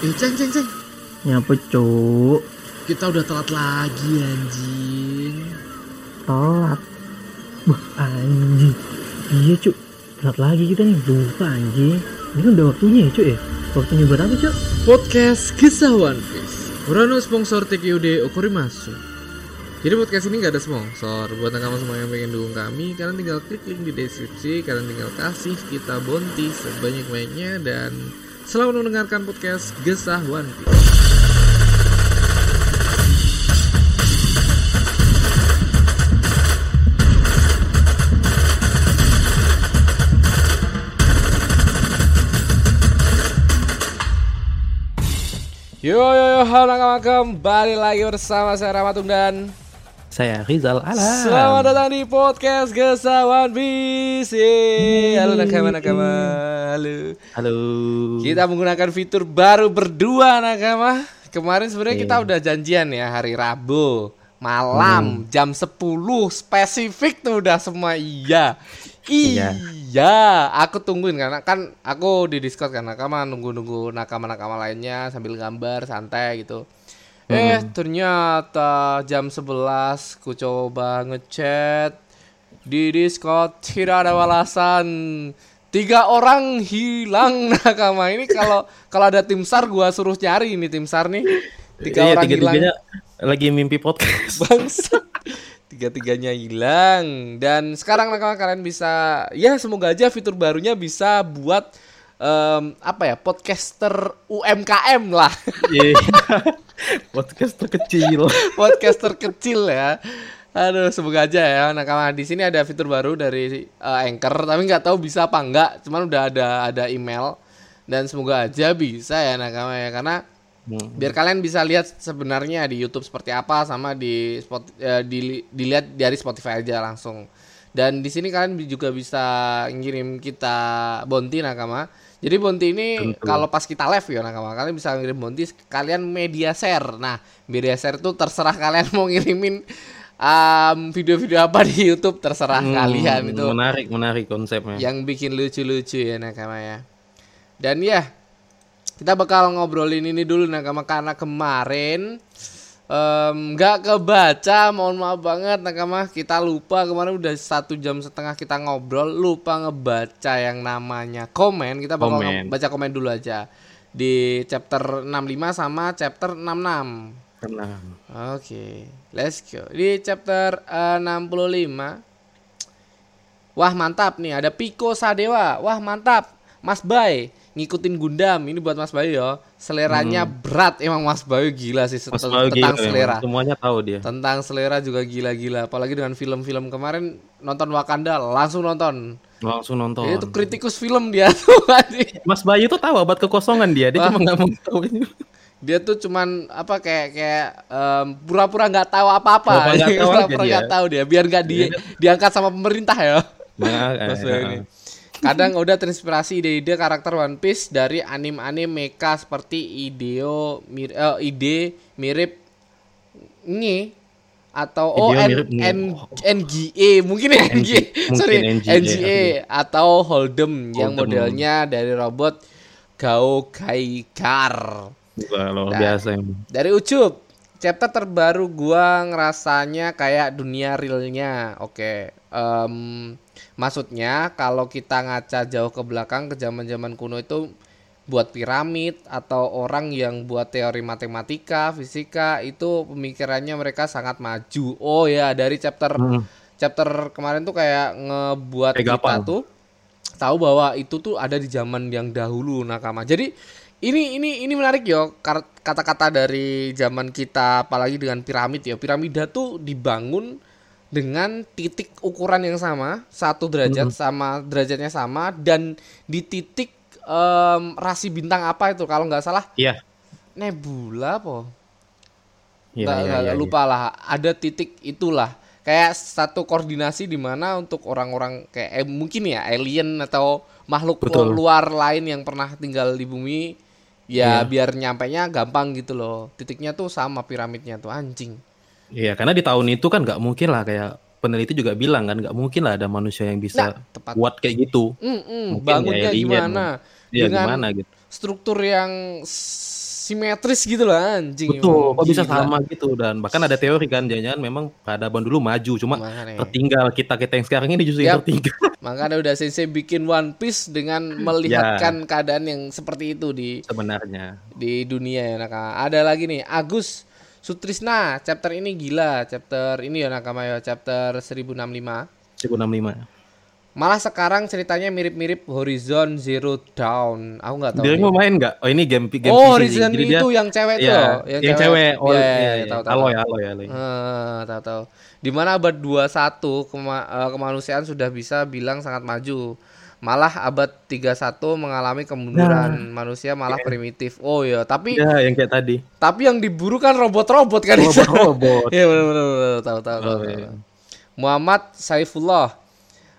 Eh, ceng, ceng, ceng. Nyapa cuk? Kita udah telat lagi anjing. Telat. Wah anjing. Iya cuk. Telat lagi kita nih. Lupa anjing. Ini kan udah waktunya ya cuk ya. Waktunya buat apa cuk? Podcast Kisah One Piece. Urano sponsor TKUD Okorimasu. Jadi podcast ini nggak ada sponsor. Buat kamu semua yang pengen dukung kami, kalian tinggal klik link di deskripsi. Kalian tinggal kasih kita bonti sebanyak-banyaknya dan selamat mendengarkan podcast Gesah One Piece. Yo yo yo, halo nakama kembali lagi bersama saya Ramatung dan Saya Rizal Alam. Selamat datang di podcast Piece. Yeay. Halo nakama nakama. Halo. Halo. Kita menggunakan fitur baru berdua nakama. Kemarin sebenarnya kita udah janjian ya hari Rabu malam jam 10 spesifik tuh udah semua iya. Iya. Iya, aku tungguin karena kan aku di Discord kan nakama nunggu-nunggu nakama-nakama lainnya sambil gambar santai gitu. Eh, ternyata jam 11 ku coba ngechat di Discord tidak ada balasan. Tiga orang hilang nakama ini kalau kalau ada tim SAR gua suruh cari ini tim SAR nih. Tiga Iya, orang hilang. tiga-tiganya lagi mimpi podcast. Bangsa. Tiga-tiganya hilang dan sekarang nakama kalian bisa ya semoga aja fitur barunya bisa buat em, apa ya podcaster UMKM lah Iya. podcast terkecil. podcaster kecil ya aduh semoga aja ya nakama di sini ada fitur baru dari eh, Anchor tapi nggak tahu bisa apa enggak cuman udah ada ada email dan semoga aja bisa ya nakama ya karena Hmm. biar kalian bisa lihat sebenarnya di YouTube seperti apa sama di spot eh, di- dilihat dari Spotify aja langsung. Dan di sini kalian juga bisa ngirim kita bonti nakama. Jadi bonti ini Tentu. kalau pas kita live ya nakama, kalian bisa ngirim bonti kalian media share. Nah, media share itu terserah kalian mau ngirimin um, video-video apa di YouTube terserah Hmm, kalian itu Menarik, menarik konsepnya. yang bikin lucu-lucu ya nakama ya. Dan ya kita bakal ngobrolin ini dulu nakama karena kemarin nggak kebaca, mohon maaf banget nakama kita lupa kemarin udah satu jam setengah kita ngobrol lupa ngebaca yang namanya komen kita bakal Komen. baca komen dulu aja di chapter 65 sama chapter 66 Karena Oke, let's go. Di chapter eh, 65. Wah, mantap nih, ada Piko Sadewa. Wah, mantap. Mas Bay ngikutin Gundam. Ini buat Mas Bayu ya. Seleranya berat emang Mas Bayu gila sih Mas tentang, Bayu gila tentang memang. selera. Semuanya tahu dia. Tentang selera juga gila-gila. Apalagi dengan film-film kemarin nonton Wakanda langsung nonton. Langsung nonton. Itu kritikus film dia. Mas Bayu tuh tahu abad kekosongan dia. Dia cuma nggak mau tahu. dia tuh cuman apa kayak kayak em, pura-pura nggak tahu apa-apa Pura-pura nggak tahu dia. nggak tahu dia biar nggak di diangkat sama pemerintah ya Nah, Mas eh, Bayu ini. Kadang udah terinspirasi ide-ide karakter One Piece dari anim-anim mecha seperti ideo mir, eh, ide mirip nge atau oh N, Nge. N, NGA mungkin ya NGA mungkin sorry NGA, NGA atau Hold'em yang modelnya dari robot Gao Kaikar Wah, luar Nah. biasa yang dari Ucup, chapter terbaru gua ngerasanya kayak dunia realnya. Oke, em, maksudnya kalau kita ngaca jauh ke belakang ke zaman-zaman kuno itu buat piramid atau orang yang buat teori matematika, fisika itu pemikirannya mereka sangat maju. Oh ya, dari chapter Hmm. chapter kemarin tuh kayak ngebuat Kayak kita tuh tahu bahwa itu tuh ada di zaman yang dahulu nakama. Jadi ini ini ini menarik yo kata-kata dari zaman kita apalagi dengan piramid ya. Piramida tuh dibangun dengan titik ukuran yang sama, satu derajat sama derajatnya sama dan di titik em, rasi bintang apa itu kalau nggak salah Iya. nebula apa? Iya, Nggak- nggak- iya, lupa lah ada titik itulah kayak satu koordinasi di mana untuk orang-orang kayak eh, mungkin ya alien atau makhluk Betul. luar lain yang pernah tinggal di bumi ya Iya. biar nyampainya gampang gitu loh titiknya tuh sama piramidnya tuh anjing Iya, karena di tahun itu kan nggak mungkin lah kayak peneliti juga bilang kan nggak mungkin lah ada manusia yang bisa Nah, tepat. buat kayak gitu. Mm-mm, Mungkin bangunnya ya gimana Iya gimana gitu. struktur yang simetris gitu lah anjing. Betul, kok bisa sama gitu dan bahkan ada teori kan jangan-jangan memang peradaban dulu maju cuma Makanya. tertinggal kita kita yang sekarang ini justru yang Yap. tertinggal. Makanya udah sensei bikin One Piece dengan Ya. melihatkan keadaan yang seperti itu di sebenarnya. di dunia ya nakama. Ada lagi nih Agus Sutrisna, chapter ini gila, chapter ini ya nakama ya, chapter 1065. 1065. Malah sekarang ceritanya mirip-mirip Horizon Zero Dawn. Aku nggak tahu. Dia mau main nggak? Oh ini game game oh. Horizon Jadi itu dia- yang cewek tuh, Iya, loh, yang, cewek. Oh Iya, iya, iya, tahu tahu. Aloy, aloy, aloy. Eh, tahu tahu. Di mana abad 21 kema- eh, kemanusiaan sudah bisa bilang sangat maju. Malah abad 31 mengalami kemunduran manusia malah primitif. Oh iya, tapi Ya, yang kayak tadi. tapi yang diburu kan robot-robot kan itu. Robot-robot. Iya benar benar tahu tahu. tahu, tahu. iya. Muhammad Saifullah.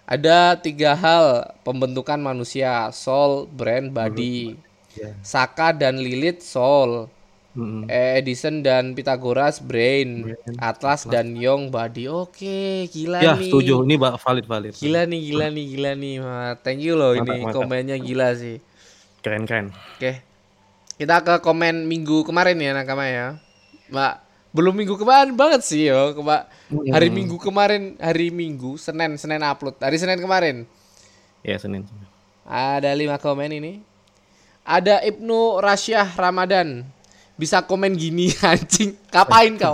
Ada tiga hal pembentukan manusia, soul, brain, body. Iya. Saka dan Lilith soul. Mm-mm. Eh, Edison dan Pythagoras brain, Atlas dan Young body. Oke, gila Ya, nih. setuju. Ini valid valid. Gila nih, gila nih, gila nih. Thank you loh Mantap, ini mantap. komennya gila sih. Keren keren. Oke. Kita ke komen minggu kemarin ya nakama ya. Mbak, belum minggu kemarin banget sih yo, Mbak. Hari Minggu kemarin, hari Minggu, Senin, Senin upload. Hari Senin kemarin. Ya, Senin. Ada lima komen ini. Ada Ibnu Rasyah Ramadan. Bisa komen gini anjing. Ngapain kau?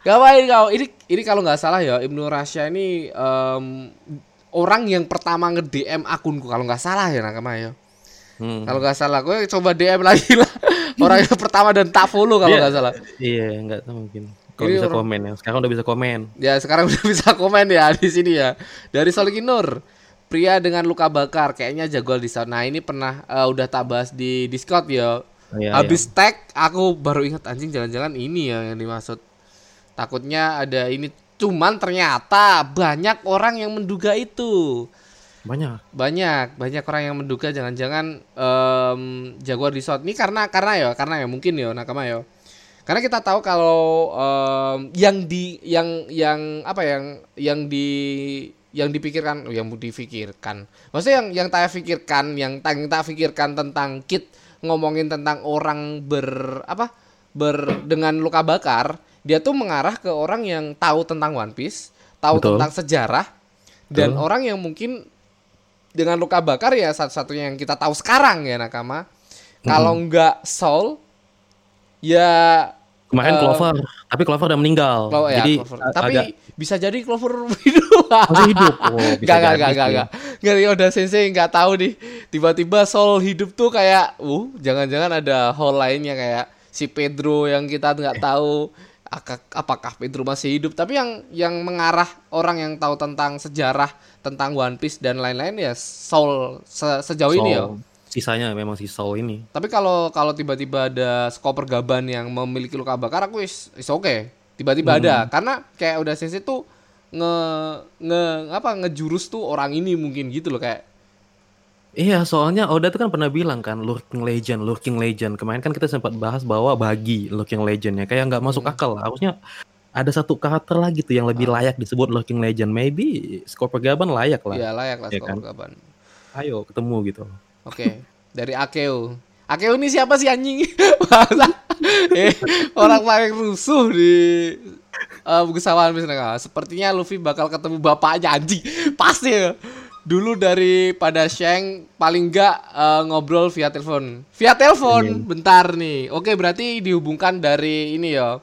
Ngapain kau? Ini ini kalau nggak salah ya Ibnu Rasyah ini em, orang yang pertama nge-DM akunku kalau nggak salah ya nakama ya. Hmm. Kalau nggak salah, gue coba DM lagi lah. Orang yang pertama dan tak follow kalau Iya. nggak salah. Iya, enggak tahu mungkin. Kalau Ini bisa orang- komen ya. Sekarang udah bisa komen. Ya sekarang udah bisa komen ya di sini ya. Dari Solikinur, pria dengan luka bakar, kayaknya jagoan di sana. Nah ini pernah eh, udah tak bahas di Discord ya. Iya, Habis tag, aku baru ingat anjing jangan-jangan ini ya yang dimaksud. Takutnya ada ini. Cuman ternyata banyak orang yang menduga itu. Banyak. banyak banyak orang yang menduga jangan-jangan em, Jaguar Resort ini karena karena ya karena ya mungkin ya nakama ya karena kita tahu kalau em, yang di yang yang apa yang yang di yang dipikirkan yang dipikirkan maksudnya yang yang tak pikirkan yang tak tak pikirkan tentang kit ngomongin tentang orang ber apa ber dengan luka bakar dia tuh mengarah ke orang yang tahu tentang One Piece tahu Betul. tentang sejarah dan Betul. orang yang mungkin dengan luka bakar ya satu-satunya yang kita tahu sekarang ya nakama kalau nggak Soul ya Kemarin Eh, Clover, tapi Clover udah meninggal. Clo- ya, Jadi Clover. tapi agak bisa jadi Clover hidup masih hidup. Oh, Gak, gak, gak, gak, gak. Gak, udah sensei nggak tahu nih. Tiba-tiba Soul hidup tuh kayak, uh, jangan-jangan ada hal lainnya kayak si Pedro yang kita nggak tahu aka- apakah Pedro masih hidup. Tapi yang yang mengarah orang yang tahu tentang sejarah tentang One Piece dan lain-lain ya Soul se- sejauh ini ya. Sisanya memang si Soul ini. Tapi kalau kalau tiba-tiba ada skoper gaban yang memiliki luka bakar, aku is, is oke. Tiba-tiba ada, karena kayak udah sensei tuh nge nge apa ngejurus tuh orang ini mungkin gitu loh kayak Iya, soalnya Oda tuh kan pernah bilang kan lurking legend, lurking legend. Kemarin kan kita sempat bahas bahwa bagi lurking legendnya kayak nggak masuk Hmm. akal. Harusnya ada satu karakter lagi tuh yang lebih layak disebut lurking legend. Maybe Scorpio Gaban layak lah. ya layak lah Iya skoper kan? gaban. Ayo ketemu gitu. Oke, dari Akeo. Akeo ini siapa sih anjing? Eh, orang paling rusuh di uh, buku sawan misalnya. Sepertinya Luffy bakal ketemu bapaknya anjing. Pasti ya. Dulu daripada Shang paling enggak uh, ngobrol via telepon. Via telepon, bentar nih. Oke, berarti dihubungkan dari ini ya.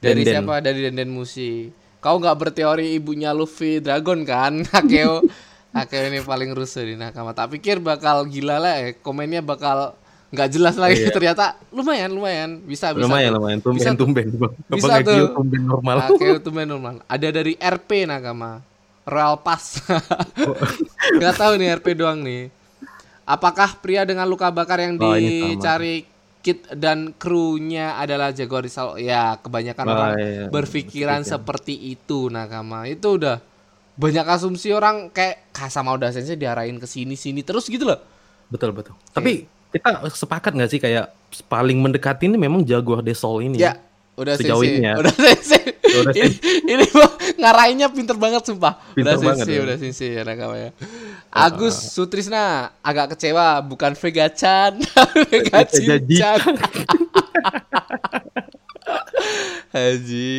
Dari Denden. siapa? Dari Denden Musi. Kau nggak berteori ibunya Luffy Dragon kan, Akeo? Akeo ini paling rusuh di nakama. Tak pikir bakal gila lah, eh. komennya bakal nggak jelas lagi. Ternyata lumayan, lumayan, bisa, bisa. lumayan tuh. lumayan Bisa tumben tumben. Bisa Abang Agil tuh. tumben normal. Tuh main normal. Ada dari RP nakama, Royal Pass. Gak tahu nih RP doang nih. Apakah pria dengan luka bakar yang Oh, dicari Kit dan krunya adalah Jaguar Rizal? Ya, kebanyakan Oh, orang iya. berpikiran seperti itu nakama. Itu udah banyak asumsi orang kayak Kasama udah sensei diarahin ke sini sini terus gitu loh. Betul betul. Tapi kita sepakat nggak sih kayak paling mendekati ini memang Jaguar de Sol ini. Ya, udah Sejauh sensei. ini ya. Udah sensei. Udah ini, ini mah ngarahinnya pinter banget sumpah. Pinter udah banget sensei, ya. udah sensei ya nakama ya. Agus Sutrisna agak kecewa bukan Vega Chan, Vega Vega Chan. Haji.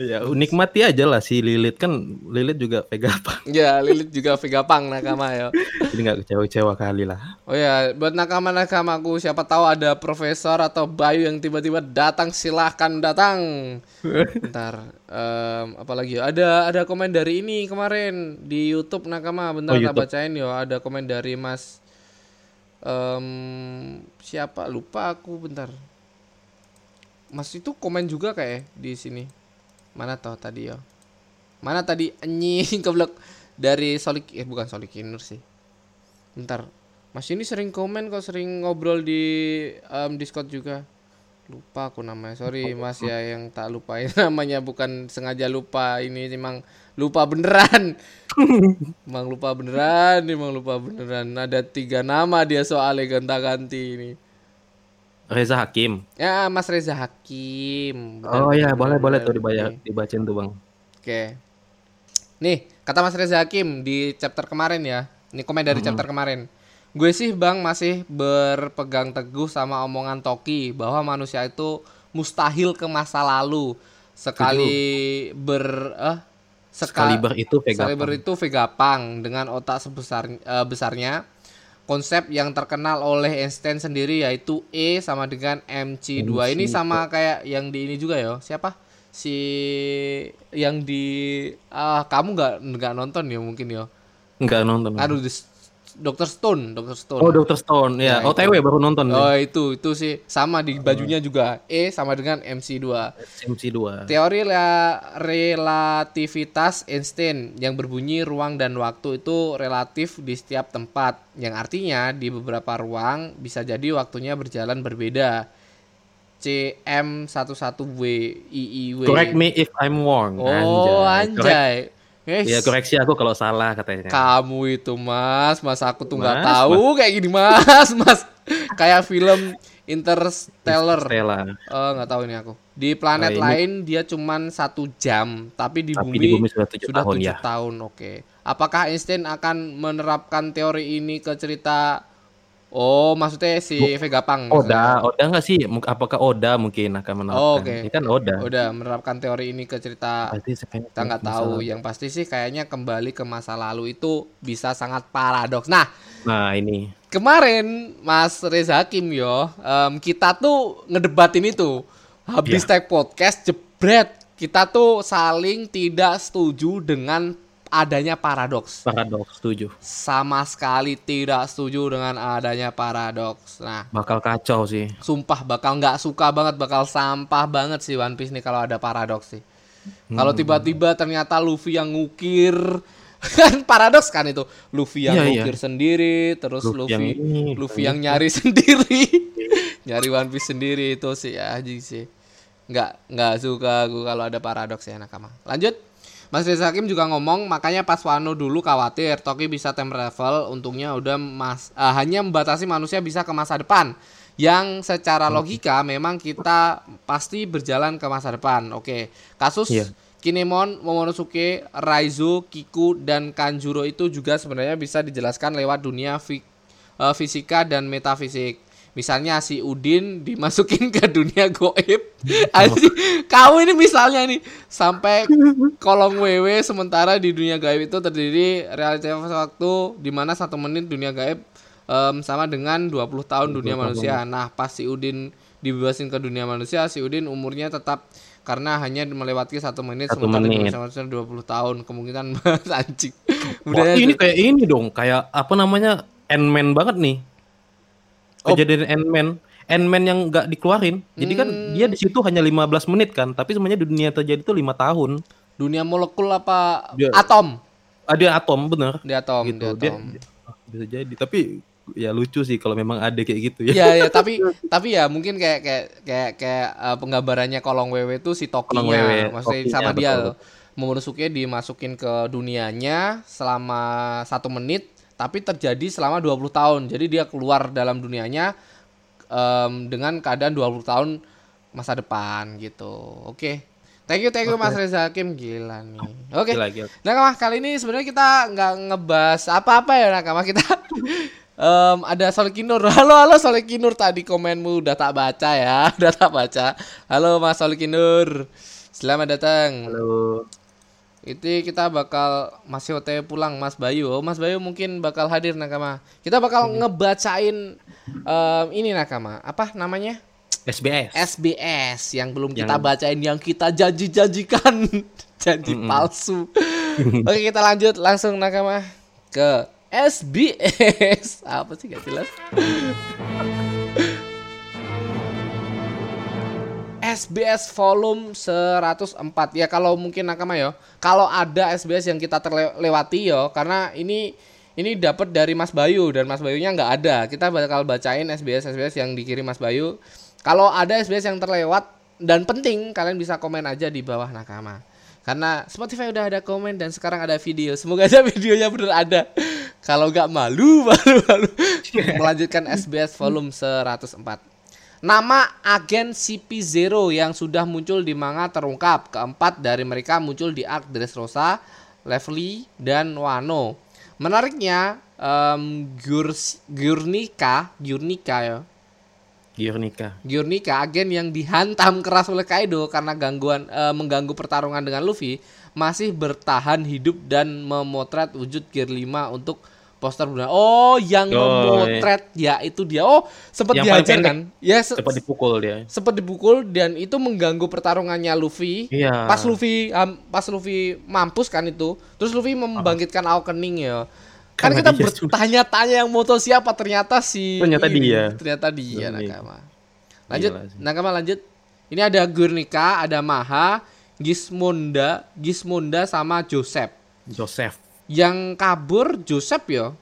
Ya, nikmati aja lah si Lilith kan Lilith juga Vegapunk. Ya, Lilith juga Vegapunk nakama ya. Jadi nggak kecewa-kecewa kali lah. Oh ya, buat nakama-nakamaku siapa tahu ada profesor atau Bayu yang tiba-tiba datang silahkan datang. Bentar, em, apa lagi ya? Ada ada komen dari ini kemarin di YouTube nakama. Bentar Oh, tak bacain yo. Ada komen dari Mas em, siapa? Lupa aku bentar. Mas itu komen juga kayak di sini. Mana toh tadi ya? Mana tadi anjing keblok dari Solik eh bukan Solikinur sih. Bentar. Mas ini sering komen kok sering ngobrol di em, Discord juga. Lupa aku namanya. Sorry Mas ya yang tak lupain namanya bukan sengaja lupa. Ini emang lupa beneran. emang lupa beneran, emang lupa beneran. Ada tiga nama dia soalnya gonta-ganti ini. Reza Hakim. Ya Mas Reza Hakim. Benar, Oh ya, benar, boleh boleh tuh benar. dibacain tuh, Bang. Oke. Nih, kata Mas Reza Hakim di chapter kemarin ya. Ini komen dari chapter kemarin. Gue sih Bang masih berpegang teguh sama omongan Toki bahwa manusia itu mustahil ke masa lalu. Sekali ber eh Sekali seka- ber itu Sekali Vegapunk. ber itu Vegapunk dengan otak sebesar eh, besarnya. Konsep yang terkenal oleh Einstein sendiri yaitu E sama dengan MC2. Ini sama kayak yang di ini juga ya. Siapa? Si yang di ah kamu nggak nggak nonton ya mungkin ya. Enggak nonton. Aduh, Dr. Stone, Dr. Stone. Oh, Dr. Stone. Ya, Ya, OTW baru nonton. Oh, itu itu sih sama di bajunya juga E sama dengan MC2. MC2. Teori la- relativitas Einstein yang berbunyi ruang dan waktu itu relatif di setiap tempat, yang artinya di beberapa ruang bisa jadi waktunya berjalan berbeda. CM11WIIW. Correct me if I'm wrong. Oh, Correct- anjay. Yes. Ya, koreksi aku kalau salah katanya. Kamu itu mas, mas aku tuh nggak Mas, tahu kayak gini mas, mas. Kayak film Interstellar. Stella. Oh nggak tahu ini aku. Di planet Oh, ini- lain dia cuman satu jam, tapi di Tapi bumi, di bumi sudah tujuh sudah tahun, tujuh ya. tahun. Oke. Apakah Einstein akan menerapkan teori ini ke cerita? Oh, maksudnya si Vegapunk. maksudnya. Oda, Oda nggak sih? Apakah Oda mungkin akan menerapkan? Oh, oke. Ini kan Oda. Udah menerapkan teori ini ke cerita. Berarti saya Kita nggak tahu. Yang pasti sih kayaknya kembali ke masa lalu itu bisa sangat paradoks. Nah, Nah, ini. kemarin Mas Reza Hakim yo, em, kita tuh ngedebatin itu. Habis Iya. tag podcast jebret, kita tuh saling tidak setuju dengan adanya paradoks. Paradoks, setuju. Sama sekali tidak setuju dengan adanya paradoks. Nah, Bakal kacau sih. sumpah bakal nggak suka banget, bakal sampah banget sih One Piece nih kalau ada paradoks sih. Hmm. Kalau tiba-tiba ternyata Luffy yang ngukir kan paradoks kan itu Luffy yang Iya, iya. ngukir sendiri terus Luffy Luffy yang ini, Luffy yang nyari sendiri nyari One Piece sendiri itu sih ya anjing sih nggak nggak suka gue kalau ada paradoks ya nakama lanjut Mas Reza Hakim juga ngomong makanya pas Wano dulu khawatir Toki bisa time travel untungnya udah mas eh, hanya membatasi manusia bisa ke masa depan yang secara logika memang kita pasti berjalan ke masa depan oke kasus Iya. Kinemon, Momonosuke, Raizo, Kiku, dan Kanjuro itu juga sebenarnya bisa dijelaskan lewat dunia fi- eh, fisika dan metafisik. Misalnya si Udin dimasukin ke dunia goib. Anjing, Kau ini misalnya nih sampai kolong WW sementara di dunia gaib itu terdiri realitas waktu di mana satu menit dunia gaib em, sama dengan 20 tahun dunia manusia. Nah, pas si Udin dibebasin ke dunia manusia, si Udin umurnya tetap karena hanya melewati satu menit Satu sementara menit. dunia manusia 20 tahun kemungkinan anjing. Wah, ini kayak ini dong, kayak apa namanya? Ant-Man banget nih. Oh. Kejadian Ant-Man. Ant-Man yang nggak dikeluarin. Jadi kan Hmm. dia di situ hanya 15 menit kan, tapi sebenarnya dunia terjadi itu lima tahun. dunia molekul apa Dia- atom? Ada atom bener. Di atom, gitu. di Dia, atom. bisa jadi, tapi ya lucu sih kalau memang ada kayak gitu ya. Iya ya, tapi tapi ya mungkin kayak kayak kayak kayak eh, penggambarannya kolong WW itu si Tokinya, WW, maksudnya Tokinya, sama dia betul. Momonosuke dimasukin ke dunianya selama satu menit, tapi terjadi selama 20 tahun. Jadi dia keluar dalam dunianya em, dengan keadaan 20 tahun masa depan gitu. Oke. Thank you, thank you Mas Reza Hakim gila nih. Oke. Gila, gila. Nakama kali ini sebenarnya kita nggak ngebahas apa-apa ya Nakama kita Em, ada Solikinur. Halo halo Solikinur tadi komenmu udah tak baca ya, udah tak baca. Halo Mas Solikinur. Selamat datang. Halo. Itu kita bakal masih OTW pulang Mas Bayu. Oh, Mas Bayu mungkin bakal hadir nakama. Kita bakal ngebacain em, ini nakama. Apa namanya? SBS. SBS yang belum Yang- kita bacain yang kita janji-janjikan. Janji palsu. Oke, kita lanjut langsung nakama ke SBS. Apa sih gak jelas? SBS volume 104 ya kalau mungkin nakama ya. Kalau ada SBS yang kita terlewati ya karena ini ini dapat dari Mas Bayu dan Mas Bayunya nggak ada. Kita bakal bacain SBS SBS yang dikirim Mas Bayu. Kalau ada SBS yang terlewat dan penting kalian bisa komen aja di bawah nakama. Karena Spotify udah ada komen dan sekarang ada video. Semoga aja videonya bener ada. Kalau nggak malu malu malu. Melanjutkan SBS volume 104 Nama agen CP0 yang sudah muncul di manga terungkap. Keempat dari mereka muncul di arc Dressrosa, Lively, dan Wano. Menariknya, em, Gurs- Gurnika, Gurnika ya, Gurnika. Gurnika agen yang dihantam keras oleh Kaido karena gangguan eh, mengganggu pertarungan dengan Luffy masih bertahan hidup dan memotret wujud Gear 5 untuk poster benar. Oh, yang Oh, memotret ya itu dia. Oh, sempat dihajar kan? Ya, se- Cepat dipukul dia. sempat dipukul dan itu mengganggu pertarungannya Luffy. Iya. Pas Luffy am- pas Luffy mampus kan itu. Terus Luffy membangkitkan awakening ya. Kan Karena kita bertanya-tanya yang moto siapa ternyata si Ternyata ini. dia. Ternyata dia Iya. Nakama. Lanjut, Gila. Nakama lanjut. Ini ada Gurnika, ada Maha, Gismonda, Gismonda sama Joseph. Joseph. Yang kabur Joseph ya.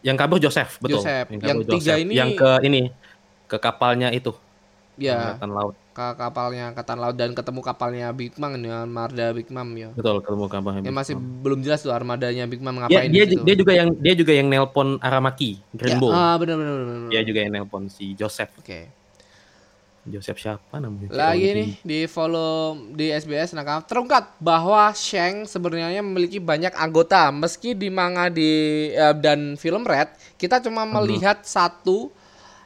Yang kabur Joseph, betul. Joseph. kabur Yang tiga ini- Yang ke ini ke kapalnya itu. Ya, Angkatan laut. ke kapalnya angkatan laut dan ketemu kapalnya Big Mom dengan Marda Big Mom ya. Betul, ketemu kapalnya. Ya masih belum jelas tuh armadanya Big Mom Ya, ngapain dia, di situ. dia juga yang dia juga yang nelpon Aramaki, Ya, Green Bull. ah benar benar benar. Dia juga yang nelpon si Joseph. Oke. Joseph siapa namanya? Lagi nih di follow di SBS nakam terungkap bahwa Shang sebenarnya memiliki banyak anggota meski di manga di eh, dan film Red kita cuma melihat satu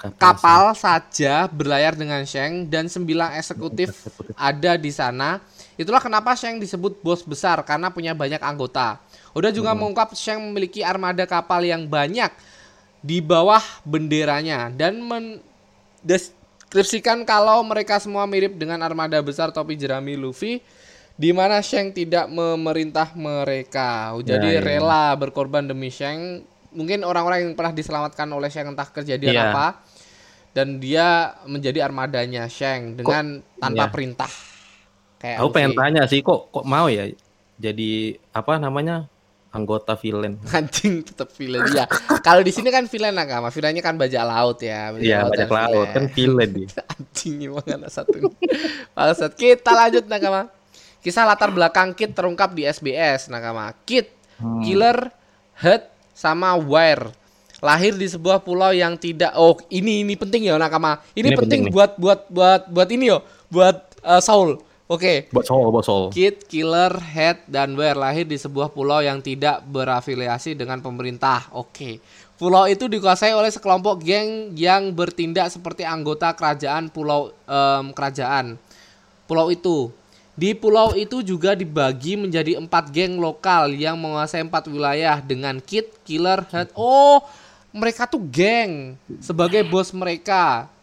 Kapal kapal saja berlayar dengan Shang dan sembilan eksekutif ada di sana. Itulah kenapa Shang disebut bos besar karena punya banyak anggota. Udah juga mengungkap Shang memiliki armada kapal yang banyak di bawah benderanya dan mendeskripsikan kalau mereka semua mirip dengan armada besar topi jerami Luffy di mana Shang tidak memerintah mereka. Jadi Ya, ya. rela berkorban demi Shang. Mungkin orang-orang yang pernah diselamatkan oleh Shang entah kejadian Iya. apa dan dia menjadi armadanya Shang dengan tanpa Iya. perintah. Kayak Aku pengen Luffy. tanya sih kok kok mau ya jadi apa namanya anggota villain. anjing tetap villain ya. Kalau di sini kan villain nakama, villainnya kan bajak laut ya. Iya dan banyak laut villain. kan villain dia. anjing emang anak satu. Bangsat. Kita lanjut nakama. Kisah latar belakang Kid terungkap di SBS nakama. Kid, Hmm. Killer, Head, sama Wire. Lahir di sebuah pulau yang tidak oh ini ini penting ya nakama. Ini, Ini penting, penting buat buat buat buat ini yo, buat uh, Soul. Oke. Soul, buat soul. Kid, Killer, Head, dan Ware lahir di sebuah pulau yang tidak berafiliasi dengan pemerintah. Oke. Pulau itu dikuasai oleh sekelompok geng yang bertindak seperti anggota kerajaan pulau em, kerajaan. Pulau itu. Di pulau itu juga dibagi menjadi empat geng lokal yang menguasai empat wilayah dengan Kid, Killer, Head. Oh, mereka tuh geng sebagai bos mereka.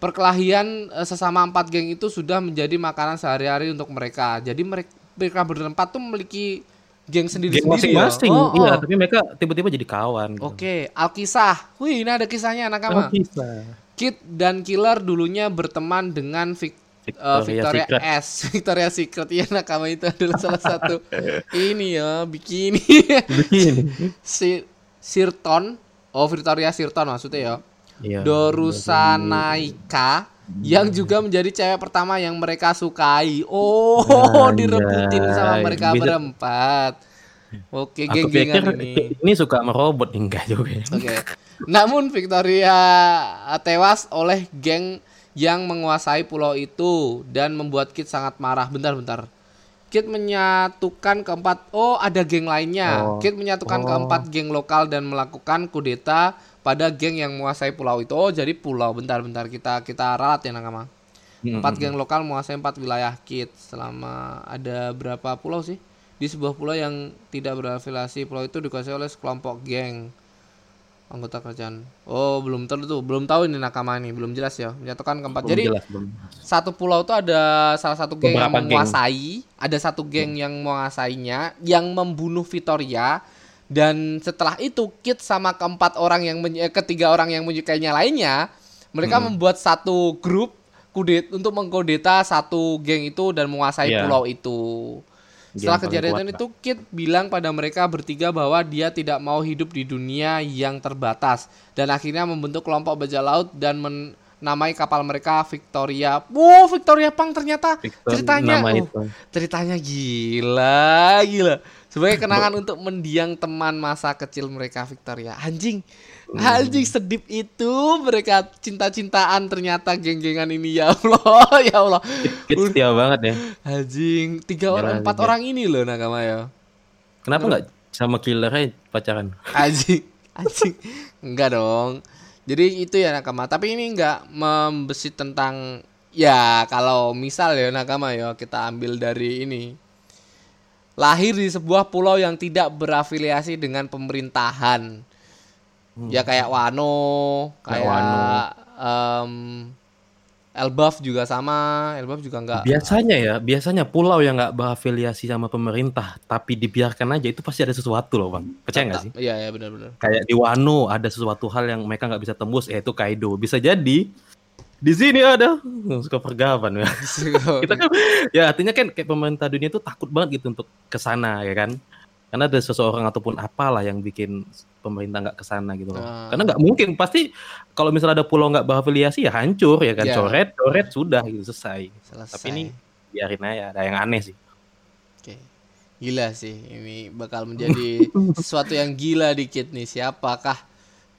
Perkelahian eh, sesama empat geng itu sudah menjadi makanan sehari-hari untuk mereka. Jadi mereka mereka berempat tuh memiliki geng Geng sendiri-sendiri. masing-masing. ya? Oh, Iya, oh. tapi mereka tiba-tiba jadi kawan. gitu. Oke, Alkisah. Wih, ini ada kisahnya nakama. Oh, bisa. Kid dan Killer dulunya berteman dengan Vic- eh, Victoria Victoria, Secret. S. Victoria Secret ya nakama itu adalah salah satu ini ya bikini. Begini. si Sirton, oh Victoria Sirton maksudnya ya. Iya. Dorusanaika yang juga menjadi cewek pertama yang mereka sukai. Oh, Anjay. direbutin sama mereka Bisa- berempat. Oke, geng-gengan ini. ini suka sama robot enggak juga. ya. Oke. Namun Victoria tewas oleh geng yang menguasai pulau itu dan membuat Kid sangat marah. Bentar, bentar. Kit menyatukan keempat oh ada geng lainnya. Oh. Kit menyatukan Oh. keempat geng lokal dan melakukan kudeta pada geng yang menguasai pulau itu. Oh jadi pulau. Bentar-bentar kita kita ralat ya nakama. Hmm, Empat hmm, geng lokal menguasai empat wilayah Kit selama ada berapa pulau sih? Di sebuah pulau yang tidak berafiliasi, pulau itu dikuasai oleh sekelompok geng anggota kerajaan. Oh, belum tentu, belum tahu ini nakama ini, belum jelas ya. Menyatukan keempat. belum Jadi jelas, belum. satu pulau itu ada salah satu geng yang Beberapa geng. menguasai, ada satu geng yang menguasainya, yang membunuh Victoria dan setelah itu Kit sama keempat orang yang eh, ketiga orang yang menyukainya lainnya, mereka Hmm. membuat satu grup kudet untuk mengkodeta satu geng itu dan menguasai Iya. pulau itu. Setelah kejadian kuat, itu Kit bilang pada mereka bertiga bahwa dia tidak mau hidup di dunia yang terbatas dan akhirnya membentuk kelompok bajak laut dan menamai kapal mereka Victoria. Wow, Victoria Pang ternyata Victor, ceritanya oh, itu. ceritanya gila, gila. Sebagai kenangan untuk mendiang teman masa kecil mereka Victoria. Anjing. Anjing sedip itu mereka cinta-cintaan ternyata geng-gengan ini ya Allah, ya Allah. Setia banget ya. Anjing, tiga orang, empat orang ini loh nakama ya. Kenapa nggak sama killernya pacaran? Anjing, anjing. Enggak dong. Jadi itu ya nakama. Tapi ini enggak membesit tentang ya kalau misal ya nakama ya kita ambil dari ini. Lahir di sebuah pulau yang tidak berafiliasi dengan pemerintahan. Ya kayak Wano, Kayak kayak Wano. em, Elbaf juga sama. Elbaf juga enggak. Biasanya ya, biasanya pulau yang nggak berafiliasi sama pemerintah, tapi dibiarkan aja itu pasti ada sesuatu loh bang. Percaya nggak sih? Iya, iya benar-benar. Kayak di Wano ada sesuatu hal yang mereka nggak bisa tembus, yaitu Kaido. Bisa jadi di sini ada Hmm, suka pergaban ya. Kita kan ya artinya kan kayak pemerintah dunia itu takut banget gitu untuk ke sana ya kan. Karena ada seseorang ataupun apalah yang bikin pemerintah nggak ke sana gitu loh. Ah. Karena nggak mungkin pasti kalau misalnya ada pulau nggak berafiliasi ya hancur ya kan. Ya. Coret, coret sudah gitu selesai. Selesai. Tapi ini biarin aja ada yang aneh sih. Oke. Gila sih, ini bakal menjadi sesuatu yang gila dikit nih. Siapakah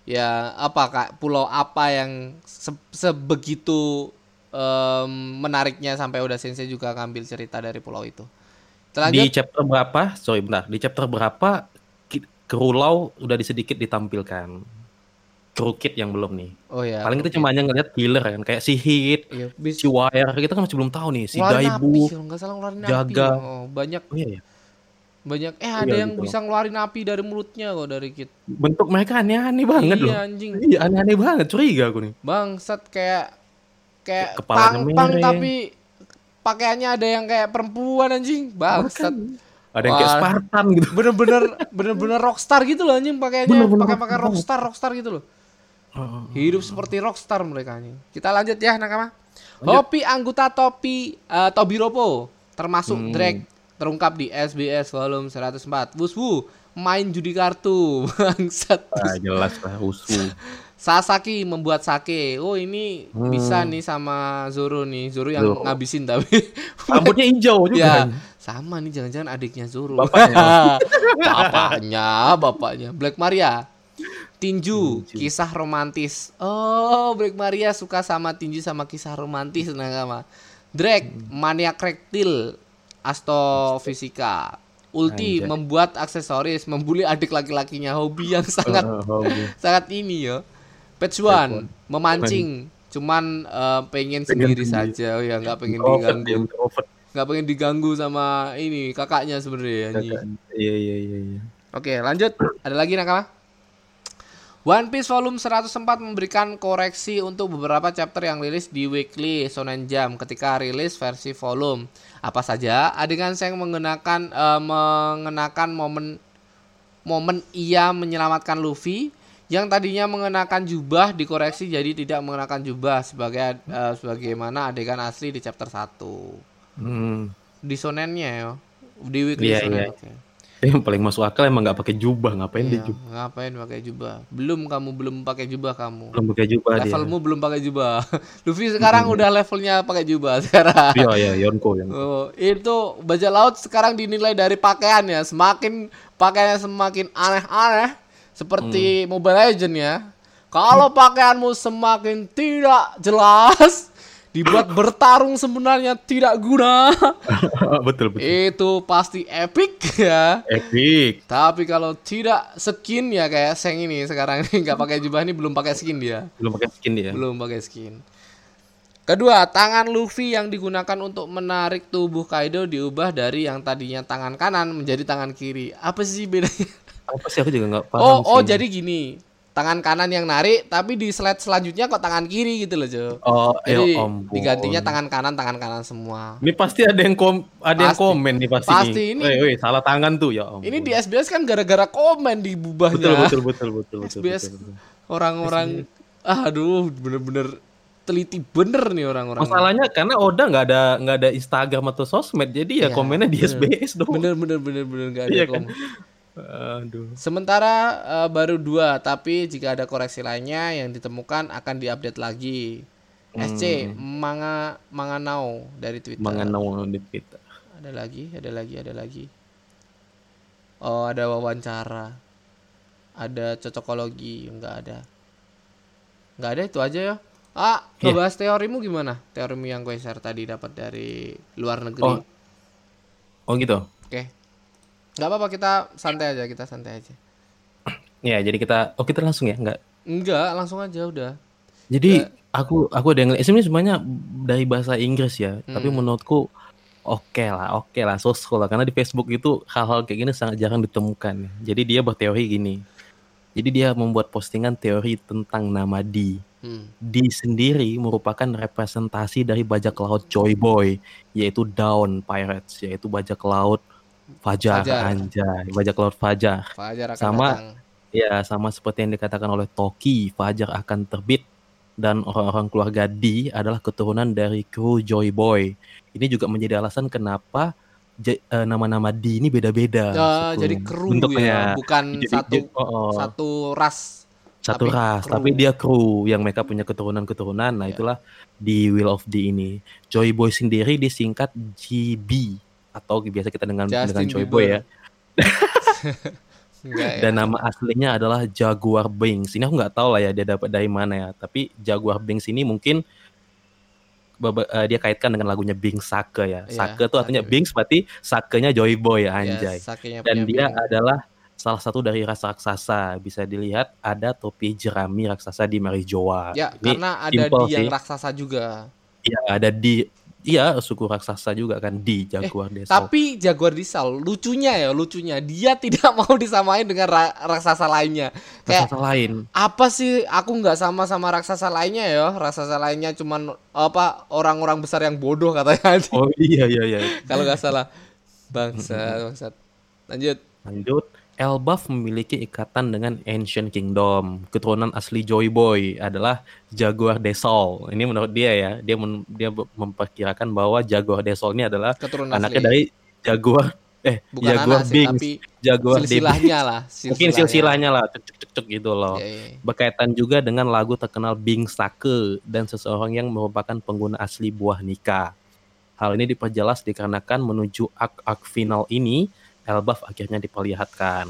ya apakah pulau apa yang se- sebegitu em, menariknya sampai udah sensei juga ngambil cerita dari pulau itu. Kita Di chapter berapa? Sorry bentar. Di chapter berapa Kerulau udah di sedikit ditampilkan. Kru Kit yang belum nih. Oh ya. Paling kita cuma hanya ngeliat killer kan kayak si Hit, Iya, bis- si Wire kita kan masih belum tahu nih si Daibu. salah api. Jaga. Oh, banyak Oh iya ya. Banyak eh ada Iya, yang gitu. bisa ngeluarin api dari mulutnya kok dari kit. Bentuk mereka aneh-aneh banget iya loh. anjing. Iya aneh-aneh banget, curiga aku nih. Bangsat kayak kayak Kepalanya pang-pang miring. tapi pakaiannya ada yang kayak perempuan anjing. Bangsat. Ada yang kayak Wah. Spartan gitu. Bener-bener bener-bener rockstar gitu loh anjing pakaiannya pakai pakai rockstar. rockstar gitu loh. Oh, Hidup seperti rockstar mereka anjing. Kita lanjut ya nakama. Hopi anggota topi eh, Tobi Ropo termasuk Hmm. Drake terungkap di SBS volume 104. Wuswu main judi kartu bangsat. Ah, jelas lah usu. Sasaki membuat sake. Oh ini Hmm. bisa nih sama Zoro nih. Zoro yang Zoro. ngabisin tapi. Rambutnya hijau juga. ya sama nih jangan-jangan adiknya Zoro. Bapaknya. bapaknya, bapaknya. Black Maria. Tinju, Tinju. kisah romantis. Oh, Black Maria suka sama tinju sama kisah romantis nakama. Drake, Hmm. maniak rektil, astrofisika. Ulti Anjay. membuat aksesoris, membuli adik laki-lakinya, hobi yang sangat Oh, hobi. sangat ini ya. Patch One memancing, cuman eh, pengen, Pengen sendiri sendiri. saja, oh ya nggak pengen diganggu, nggak pengen diganggu sama ini kakaknya sebenarnya. Iya iya iya iya. Oke lanjut, ada lagi nakama? One Piece volume 104 memberikan koreksi untuk beberapa chapter yang rilis di weekly Shonen Jump ketika rilis versi volume. Apa saja? Adegan Seng mengenakan eh, mengenakan momen momen ia menyelamatkan Luffy yang tadinya mengenakan jubah dikoreksi jadi tidak mengenakan jubah sebagai eh, sebagaimana adegan asli di chapter 1. Hmm. Di shonennya ya. Di weekly Iya, shonen. iya. oke. Yang paling masuk akal emang nggak pakai jubah, ngapain Iya, dia jubah? ngapain pakai jubah? Belum kamu belum pakai jubah kamu. Belum pakai jubah dia. Levelmu belum pakai jubah. Luffy sekarang udah levelnya pakai jubah sekarang. Iya iya Yonko yang. Oh, itu bajak laut sekarang dinilai dari pakaiannya. Semakin pakaiannya semakin aneh-aneh seperti Mobile Legend ya. Kalau pakaianmu semakin tidak jelas, dibuat bertarung sebenarnya tidak guna. betul betul. Itu pasti epic ya. Epic. Tapi kalau tidak skin ya kayak Seng ini sekarang ini nggak pakai jubah ini belum pakai skin dia. Belum pakai skin dia. Belum pakai skin. Kedua, tangan Luffy yang digunakan untuk menarik tubuh Kaido diubah dari yang tadinya tangan kanan menjadi tangan kiri. Apa sih bedanya? Apa sih aku juga nggak paham. Oh, oh jadi gini. Tangan kanan yang narik, tapi di slide selanjutnya kok tangan kiri gitu loh, Jo. Oh, Jadi ya ampun. digantinya tangan kanan, tangan kanan semua. Ini pasti ada yang kom ada yang Pasti. komen nih pasti. Pasti nih. ini. Weh, weh, salah tangan tuh ya ampun. Ini di SBS kan gara-gara komen di betul bubahnya. betul betul betul betul. SBS betul, orang-orang aduh bener-bener teliti bener nih orang-orang. Masalahnya karena Oda nggak ada nggak ada Instagram atau sosmed, jadi ya Iya, komennya di bener. SBS dong. bener bener bener bener gak ada Iya kan? Aduh. Sementara eh, baru dua, tapi jika ada koreksi lainnya yang ditemukan akan diupdate lagi. SC Manga Manganau dari Twitter. Mengenal di Twitter. Ada lagi, ada lagi, ada lagi. Oh, ada wawancara. Ada cocokologi, enggak ada. Enggak ada itu aja ya. Ah, Iya. ngebahas teorimu gimana? Teorimu yang gue share tadi dapat dari luar negeri. Oh. Oh gitu. Oke. Enggak apa-apa kita santai aja, kita santai aja. Ya, jadi kita oh kita langsung ya, nggak. Enggak, langsung aja udah. Jadi aku aku ada yang ini sebenarnya dari bahasa Inggris ya, tapi Hmm. menurutku oke lah, oke lah, so lah karena di Facebook itu hal-hal kayak gini sangat jarang ditemukan. Jadi dia berteori gini. Jadi dia membuat postingan teori tentang nama D. Hmm. D sendiri merupakan representasi dari bajak laut Joy Boy, yaitu Dawn Pirates, yaitu bajak laut Fajar, Fajar. anjay, bajak laut Fajar. Fajar akan Sama datang. Ya, sama seperti yang dikatakan oleh Toki, Fajar akan terbit dan orang-orang keluarga D adalah keturunan dari kru Joy Boy. Ini juga menjadi alasan kenapa eh, nama-nama D ini beda-beda. Suku jadi kru bentuknya. ya, bukan Jadi- satu oh, oh. satu ras. satu tapi ras, kru. tapi dia kru yang mereka punya keturunan-keturunan. Nah, Ya. itulah di Will of D ini. Joy Boy sendiri disingkat GB atau biasa kita dengan Justin dengan Joy. Boy ya. Enggak ya. Dan nama aslinya adalah Jaguar Banks. Ini aku nggak tahu lah ya dia dapat dari mana ya. Tapi Jaguar Banks ini mungkin eh, dia kaitkan dengan lagunya Bing Sake ya. Iya, Sake tuh artinya. Binks berarti sakenya Joy Boy Ya, anjay. sakenya Dan dia Bing. adalah salah satu dari ras raksasa. Bisa dilihat ada topi jerami raksasa di Marijoa. Ya, Ini karena ada di yang sih. raksasa juga. Iya, ada di iya suku raksasa juga kan di Jaguar Desa. Eh, Tapi Jaguar Disal lucunya ya, lucunya dia tidak mau disamain dengan ra- raksasa lainnya. Kayak raksasa lain. apa sih aku nggak sama sama raksasa lainnya ya? Raksasa lainnya cuman apa orang-orang besar yang bodoh katanya. Oh iya iya iya. Kalau nggak salah. Bangsa, bangsat. Lanjut. Lanjut, Elbaf memiliki ikatan dengan Ancient Kingdom. Keturunan asli Joy Boy adalah Jaguar Desol. Ini menurut dia ya, dia men- dia memperkirakan bahwa Jaguar Desol ini adalah Keturunan anaknya asli. dari Jaguar eh Bukan Jaguar anak sih, Binks, tapi Jaguar silsilahnya lah. Mungkin silsilahnya lah, cek cek cek gitu loh. Iya, iya. Berkaitan juga dengan lagu terkenal Bing Sake dan seseorang yang merupakan pengguna asli buah nikah. Hal ini diperjelas dikarenakan menuju arc-arc final ini, Elbaf akhirnya diperlihatkan.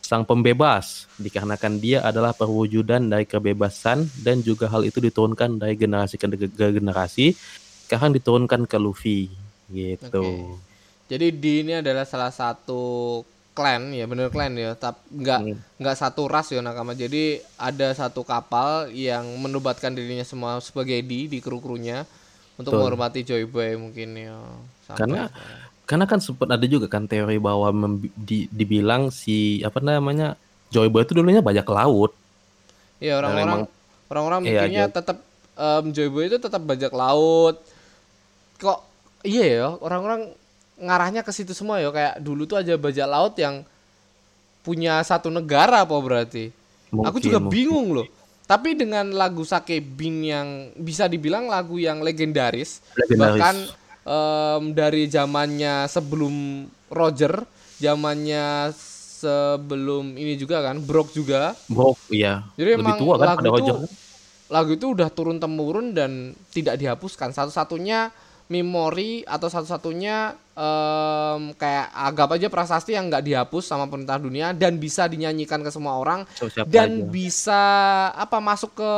Sang pembebas, dikarenakan dia adalah perwujudan dari kebebasan dan juga hal itu diturunkan dari generasi ke ke generasi, sekarang diturunkan ke Luffy. Gitu. Oke. Jadi di ini adalah salah satu clan ya bener clan ya tapi nggak Hmm. nggak satu ras ya nakama jadi ada satu kapal yang menubatkan dirinya semua sebagai di di kru krunya untuk Betul. menghormati Joy Boy mungkin ya sampai Karena-. Karena kan sempat ada juga kan teori bahwa mem- di- dibilang si apa namanya Joy Boy itu dulunya bajak laut. Iya orang-orang orang-orang Iya, mikirnya tetap em, Joy Boy itu tetap bajak laut. Kok iya ya orang-orang ngarahnya ke situ semua ya kayak dulu tuh aja bajak laut yang punya satu negara apa berarti? Aku Mungkin, juga mungkin. bingung loh. Tapi dengan lagu Sake Bin yang bisa dibilang lagu yang legendaris, Legendaris. bahkan em, dari zamannya sebelum Roger, zamannya sebelum ini juga kan, Brock juga. Brok, iya. Jadi Lebih emang tua kan lagu pada itu Roger kan? lagu itu udah turun temurun dan tidak dihapuskan. Satu-satunya memori atau satu-satunya em, kayak anggap aja prasasti yang nggak dihapus sama pemerintah dunia dan bisa dinyanyikan ke semua orang siapa dan aja. bisa apa masuk ke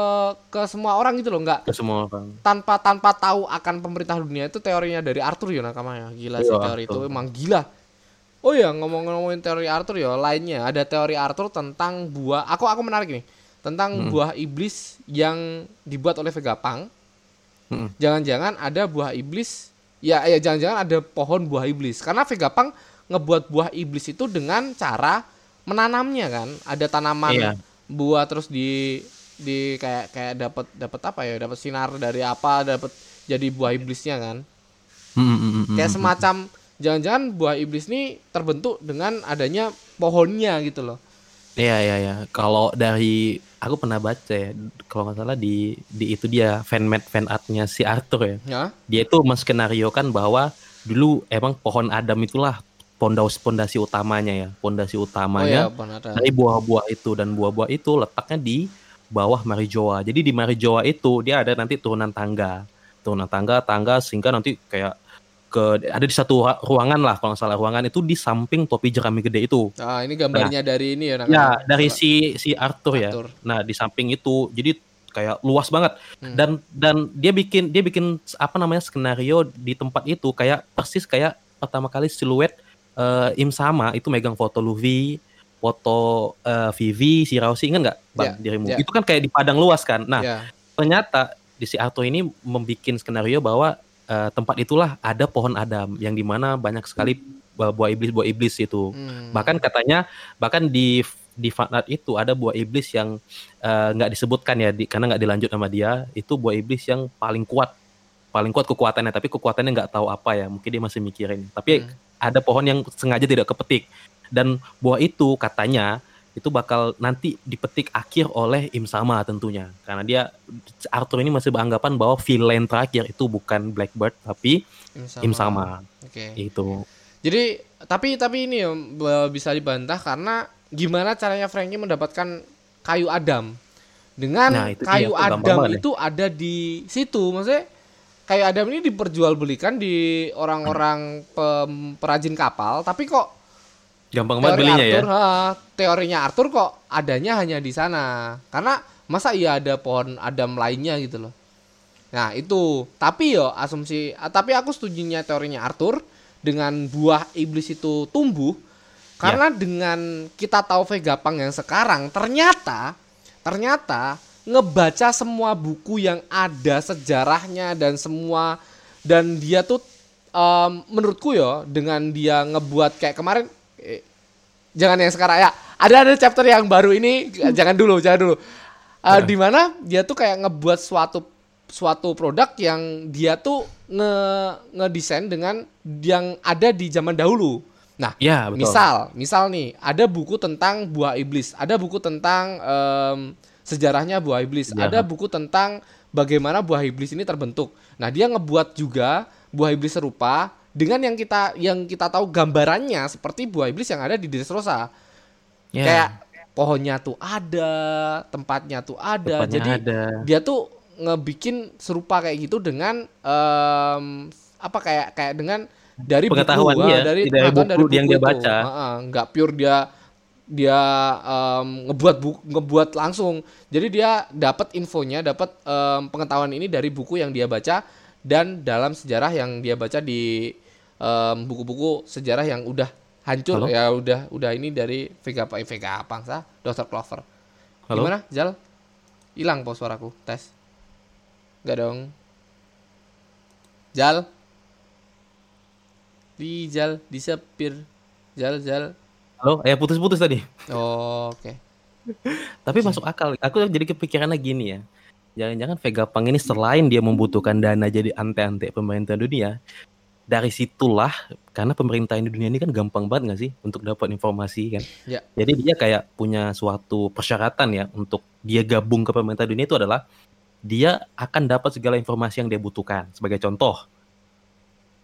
ke semua orang gitu loh nggak ke semua orang. tanpa tanpa tahu akan pemerintah dunia itu teorinya dari Arthur ya nakamanya gila sih Iya, teori itu Arthur. emang gila oh ya ngomong-ngomongin teori Arthur ya lainnya ada teori Arthur tentang buah aku aku menarik nih tentang Hmm. buah iblis yang dibuat oleh Vegapunk Mm-mm. jangan-jangan ada buah iblis ya ya jangan-jangan ada pohon buah iblis. Karena Vegapunk ngebuat buah iblis itu dengan cara menanamnya kan? Ada tanaman Iya. buah terus di di kayak kayak dapat dapat apa ya? Dapat sinar dari apa dapat jadi buah iblisnya kan? Mm, mm, mm, mm, kayak semacam jangan-jangan buah iblis ini terbentuk dengan adanya pohonnya gitu loh Iya iya iya. Kalau dari aku pernah baca ya, kalau nggak salah di di itu dia fanmade fan artnya si Arthur ya. ya Dia itu menskenariokan bahwa dulu emang pohon Adam itulah pondasi pondasi utamanya ya, pondasi oh ya utamanya benar dari buah-buah itu dan buah-buah itu letaknya di bawah Marijoa. Jadi di Marijoa itu dia ada nanti turunan tangga, turunan tangga, tangga sehingga nanti kayak ke ada di satu ru- ruangan lah kalau nggak salah ruangan itu di samping topi jerami gede itu. ah ini gambarnya dari ini ya Ya, namanya. dari si si Arthur ya. Arthur. Nah, di samping itu jadi kayak luas banget Hmm. dan dan dia bikin dia bikin apa namanya skenario di tempat itu kayak persis kayak pertama kali siluet eh, Im sama itu megang foto Luffy, foto eh, Vivi, si Rausi ingat nggak bang Ya, dirimu? ya. Itu kan kayak di padang luas kan. Nah, ya ternyata di si Arthur ini membuat skenario bahwa eh, tempat itulah ada pohon Adam yang di mana banyak sekali buah iblis buah iblis itu. Hmm. Bahkan katanya bahkan di di fanart itu ada buah iblis yang eh, nggak disebutkan ya di, karena nggak dilanjut sama dia itu buah iblis yang paling kuat paling kuat kekuatannya tapi kekuatannya nggak tahu apa ya mungkin dia masih mikirin tapi Hmm. ada pohon yang sengaja tidak kepetik dan buah itu katanya itu bakal nanti dipetik akhir oleh Im Sama tentunya. Karena dia Arthur ini masih beranggapan bahwa villain terakhir itu bukan Blackbird tapi Im Sama oke. Itu Jadi tapi tapi ini ya, bisa dibantah karena gimana caranya Frankie mendapatkan kayu Adam? Dengan Nah, itu kayu gampang Adam ya. itu ada di situ. Maksudnya kayu Adam ini diperjualbelikan di orang-orang perajin kapal tapi kok gampang banget belinya ya? Arthur ha, teorinya Arthur kok adanya hanya di sana. Karena masa iya ada pohon Adam lainnya gitu loh. Nah itu. Tapi yo asumsi tapi aku setujunya teorinya Arthur dengan buah iblis itu tumbuh. Karena dengan kita tahu Vegapunk yang sekarang ternyata ternyata ngebaca semua buku yang ada sejarahnya dan semua dan dia tuh em, menurutku ya dengan dia ngebuat kayak kemarin eh, jangan yang sekarang ya. Ada ada chapter yang baru ini jangan dulu jangan dulu. Eh, di mana dia tuh kayak ngebuat suatu suatu produk yang dia tuh nge ngedesain dengan yang ada di zaman dahulu. Nah ya betul. Misal, misal nih, ada buku tentang buah iblis, ada buku tentang em, sejarahnya buah iblis, Ya. ada buku tentang bagaimana buah iblis ini terbentuk. Nah, dia ngebuat juga buah iblis serupa dengan yang kita yang kita tahu gambarannya seperti buah iblis yang ada di Dressrosa. Ya, Kayak pohonnya tuh ada, tempatnya tuh ada. tempatnya Jadi ada. dia tuh ngebikin serupa kayak gitu dengan em, apa kayak kayak dengan dari Pengetahuan buku, dia, ah, dari dari pengetahuan buku yang dia itu. baca. Ah, ah, nggak pure dia dia em, ngebuat buku ngebuat langsung. Jadi dia dapat infonya, dapat em, pengetahuan ini dari buku yang dia baca dan dalam sejarah yang dia baca di em, buku-buku sejarah yang udah hancur Halo? ya udah udah ini dari Vega eh, Vega apa sah Dr. Clover. Halo? Gimana, Jal? Hilang pos suaraku. Tes. Enggak dong. Jal. Di Jal, disepir. Jal, Jal. Halo, ya putus-putus tadi. Oh, oke. Tapi masuk akal. Aku jadi kepikirannya gini ya. Jangan-jangan Vegapunk ini selain dia membutuhkan dana jadi ante-ante pemerintah dunia, dari situlah karena pemerintah di dunia ini kan gampang banget nggak sih untuk dapat informasi kan. Ya. Jadi dia kayak punya suatu persyaratan ya untuk dia gabung ke pemerintah dunia itu adalah dia akan dapat segala informasi yang dia butuhkan. Sebagai contoh,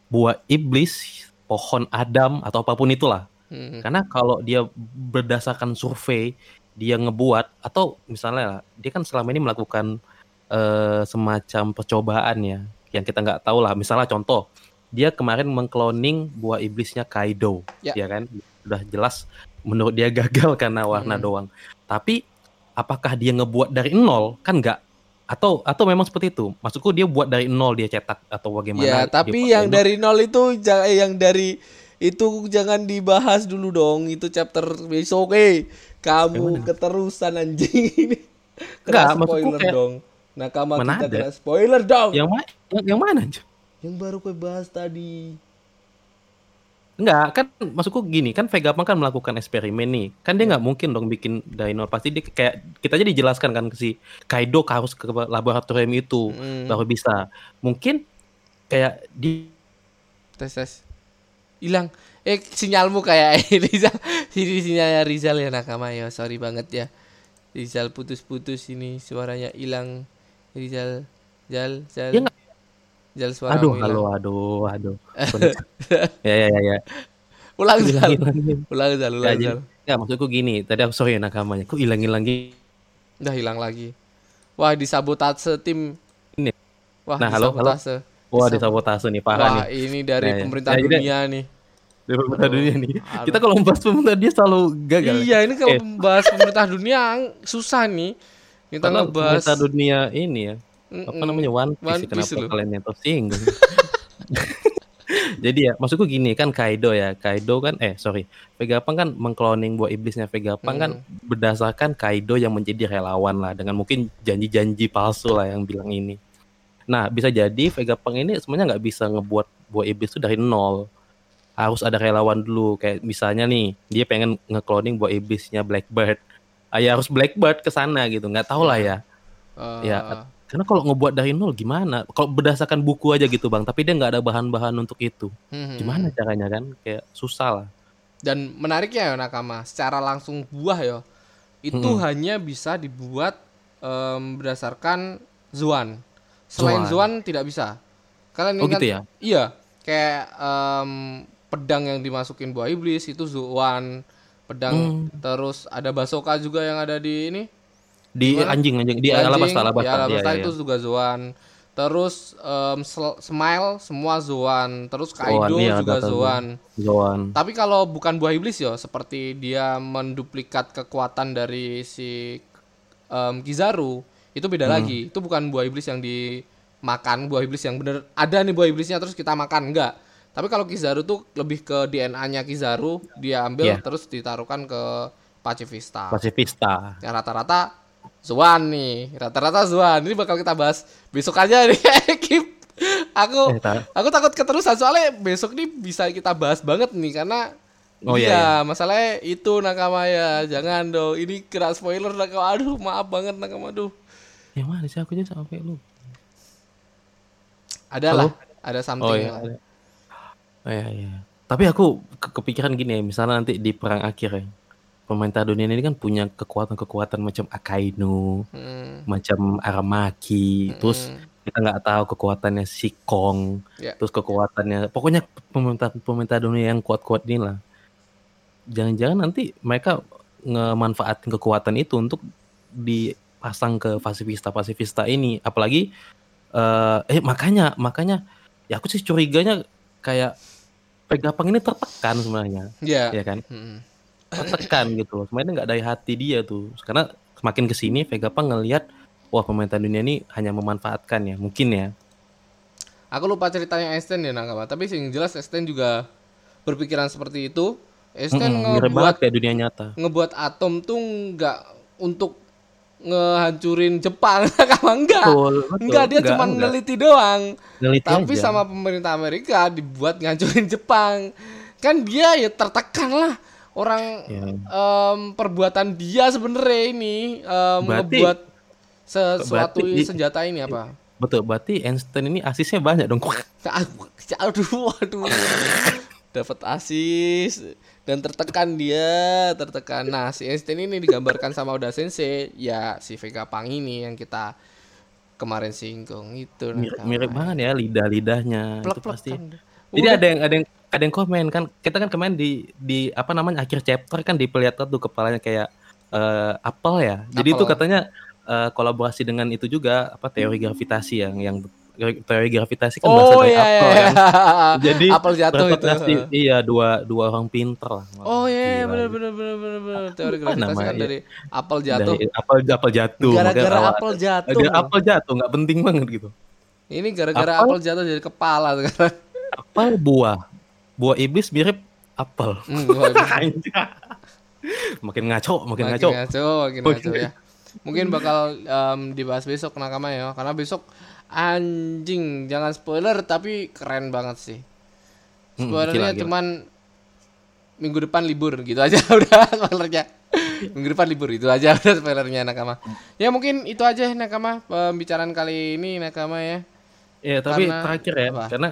buah iblis, pohon Adam atau apa pun itulah Hmm. karena kalau dia berdasarkan survei dia ngebuat atau misalnya dia kan selama ini melakukan eh, semacam percobaan ya yang kita nggak tahu lah. Misalnya contoh, dia kemarin mengkloning buah iblisnya Kaido, Ya. ya kan? Udah jelas menurut dia gagal karena warna Mm. doang. Tapi apakah dia ngebuat dari nol? Kan nggak. Atau atau memang seperti itu? Maksudku dia buat dari nol dia cetak atau bagaimana? Ya, tapi yang nol? dari nol itu jangan yang dari itu jangan dibahas dulu dong. Itu chapter besok eh. Kamu keterusan anjing ini. Enggak, spoiler kayak- dong. Nakama Mana kita ada? kena spoiler dong. yang ma- yang, yang mana? Yang baru gue bahas tadi. Enggak, kan maksudku gini, kan Vegapunk kan melakukan eksperimen nih. Kan dia nggak mungkin dong bikin dari nol. Pasti dia kayak kita aja dijelaskan kan ke si Kaido harus ke laboratorium itu Mm. baru bisa. Mungkin kayak di Tes tes. Hilang. Eh sinyalmu kayak Rizal. Ini sinyalnya Rizal ya Nakama ya. Sorry banget ya. Rizal putus-putus ini suaranya hilang. Rizal Jal Jal. Dia nggak- Jal suara aduh, halo, aduh, aduh. ya ya ya ya. Ulang. Hilang-hilang. Ulang Zal, Ya, ulang jadi, Zal. ya maksudku gini, tadi aku sorry ya nakamanya. Kok hilang-hilang gini? Udah hilang lagi. Wah, disabotase tim. Ini. Wah, Nah, halo, halo. disabotase. Wah, Disab- disabotase nih, parah Wah, nih. ini dari Ya, ya. pemerintah Ya, jadi- dunia nih. Dari pemerintah dunia nih. Aduh. Kita kalau membahas pemerintah dia selalu gagal. Iya, ini kalau Eh. membahas pemerintah dunia susah nih. Kita Karena ngebahas dunia ini ya. Apa Mm-mm. namanya One Piece, One Piece kenapa loh. kalian yang tersinggung? Jadi ya, maksudku gini kan Kaido ya, Kaido kan eh sorry, Vegapunk kan mengkloning buah iblisnya Vegapunk kan Hmm. berdasarkan Kaido yang menjadi relawan lah dengan mungkin janji-janji palsu lah yang bilang ini. Nah bisa jadi Vegapunk ini sebenarnya nggak bisa ngebuat buah iblis itu dari nol. Harus ada relawan dulu kayak misalnya nih dia pengen ngekloning buah iblisnya Blackbird. Ya harus Blackbird ke sana gitu, nggak tahu lah ya. eh, Ya, Karena kalau ngebuat dari nol gimana? Kalau berdasarkan buku aja gitu bang, tapi dia nggak ada bahan-bahan untuk itu. hmm. Gimana caranya kan? Kayak susah lah. Dan menariknya ya Nakama, secara langsung buah ya. Itu Mm-mm. hanya bisa dibuat em, berdasarkan Zuan. Selain Zuan. Zuan tidak bisa. Kalian Oh ingat gitu ya? Iya, kayak em, pedang yang dimasukin buah iblis itu Zuan. Pedang Hmm. terus ada Basoka juga yang ada di ini. Di Gimana? anjing anjing di Anjing, Alabasta Alabasta. Ya, Alabasta Iya, itu iya. juga Zoan. Terus Sel- Smile semua Zoan. Terus Zoan, Kaido iya, juga Zoan. Zoan. Tapi kalau bukan buah iblis ya, seperti dia menduplikat kekuatan dari si em, Kizaru, itu beda Hmm. lagi. Itu bukan buah iblis yang dimakan, buah iblis yang bener ada nih buah iblisnya terus kita makan enggak. Tapi kalau Kizaru tuh lebih ke DNA-nya Kizaru, dia ambil Iya. terus ditaruhkan ke Pacifista. Pacifista. Yang rata-rata Zuan nih, rata-rata Zuan. Ini bakal kita bahas besok aja nih, Kip. Aku Eh, aku takut keterusan soalnya besok nih bisa kita bahas banget nih karena Oh, iya, iya, masalahnya itu nakama ya. Jangan dong. Ini kena spoiler nakama. Aduh, maaf banget nakama. Aduh. Yang mana sih aku aja sampai lu? Ada Halo? lah, ada something Oh iya. Oh iya iya. Tapi aku ke- kepikiran gini ya, misalnya nanti di perang akhir ya. Pemerintah dunia ini kan punya kekuatan-kekuatan macam Akainu, Hmm, macam Aramaki, terus hmm, kita nggak tahu kekuatannya si Kong, Ya. terus kekuatannya, pokoknya pemerintah pemerintah dunia yang kuat-kuat ini lah. Jangan-jangan nanti mereka ngemanfaatin kekuatan itu untuk dipasang ke pasifista pasifista ini, apalagi eh, eh makanya makanya ya aku sih curiganya kayak Pegapang ini tertekan sebenarnya, ya. ya kan? Hmm. Tertekan gitu loh. Sebenarnya nggak dari hati dia tuh, karena semakin ke sini Vegapunk ngelihat wah pemerintah dunia ini hanya memanfaatkan ya, mungkin ya. Aku lupa ceritanya Einstein ya nakama. Tapi yang jelas Einstein juga berpikiran seperti itu. Einstein Mm-mm, mirip ngebuat kayak dunia nyata. ngebuat atom tuh nggak untuk ngehancurin Jepang nakama enggak. Betul, betul. Enggak, dia Enggak, cuma enggak. neliti doang. Neliti Tapi aja. sama pemerintah Amerika dibuat ngancurin Jepang. Kan dia ya tertekan lah orang Ya. em, perbuatan dia sebenarnya ini em, Berarti- ngebuat sesuatu berarti- senjata ini apa? Betul, berarti Einstein ini asisnya banyak dong. Aduh, aduh. Dapat asis dan tertekan dia, tertekan. Nah, si Einstein ini digambarkan sama Oda Sensei, ya si Vega Pang ini yang kita kemarin singgung itu. Mirip, nakama. mirip banget ya lidah-lidahnya itu Plek-plek pasti. kan. Jadi Udah. ada yang ada yang ada yang komen kan kita kan kemarin di di apa namanya akhir chapter kan diperlihatkan tuh kepalanya kayak eh, apel ya. Jadi itu Apel. katanya eh, kolaborasi dengan itu juga apa teori gravitasi yang yang teori gravitasi kan oh, berasal dari iya, apel iya. kan. Jadi apel jatuh itu. iya dua dua orang pinter lah. Oh iya, Gila. benar benar benar benar benar. Teori gravitasi kan namanya? dari apel jatuh. Dari apel apel jatuh. Gara-gara apel jatuh. Ada apel jatuh nggak penting banget gitu. Ini gara-gara Apel? apel jatuh dari kepala sekarang. Apel buah. Buah iblis mirip apel. Gua habis- Anjir. makin ngaco, makin, makin ngaco. ngaco, makin ngaco ya. Mungkin bakal em, dibahas besok nakama ya, karena besok anjing jangan spoiler tapi keren banget sih. Hmm, Spoilernya gila. cuman minggu depan libur gitu aja udah spoilernya. Minggu depan libur itu aja udah spoilernya nakama. Ya mungkin itu aja nakama pembicaraan kali ini nakama ya. Iya, tapi Karena- terakhir ya, apa? karena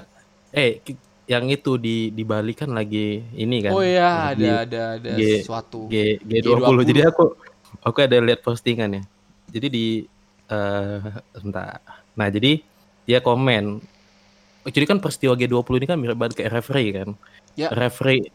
eh yang itu di di Bali kan lagi ini kan. Oh iya ada ada ada G- sesuatu. G G20. Jadi aku aku ada lihat postingan ya. Jadi di eh sebentar. Nah, jadi dia komen oh, jadi kan peristiwa G20 ini kan mirip banget kayak referee kan. Ya. Referee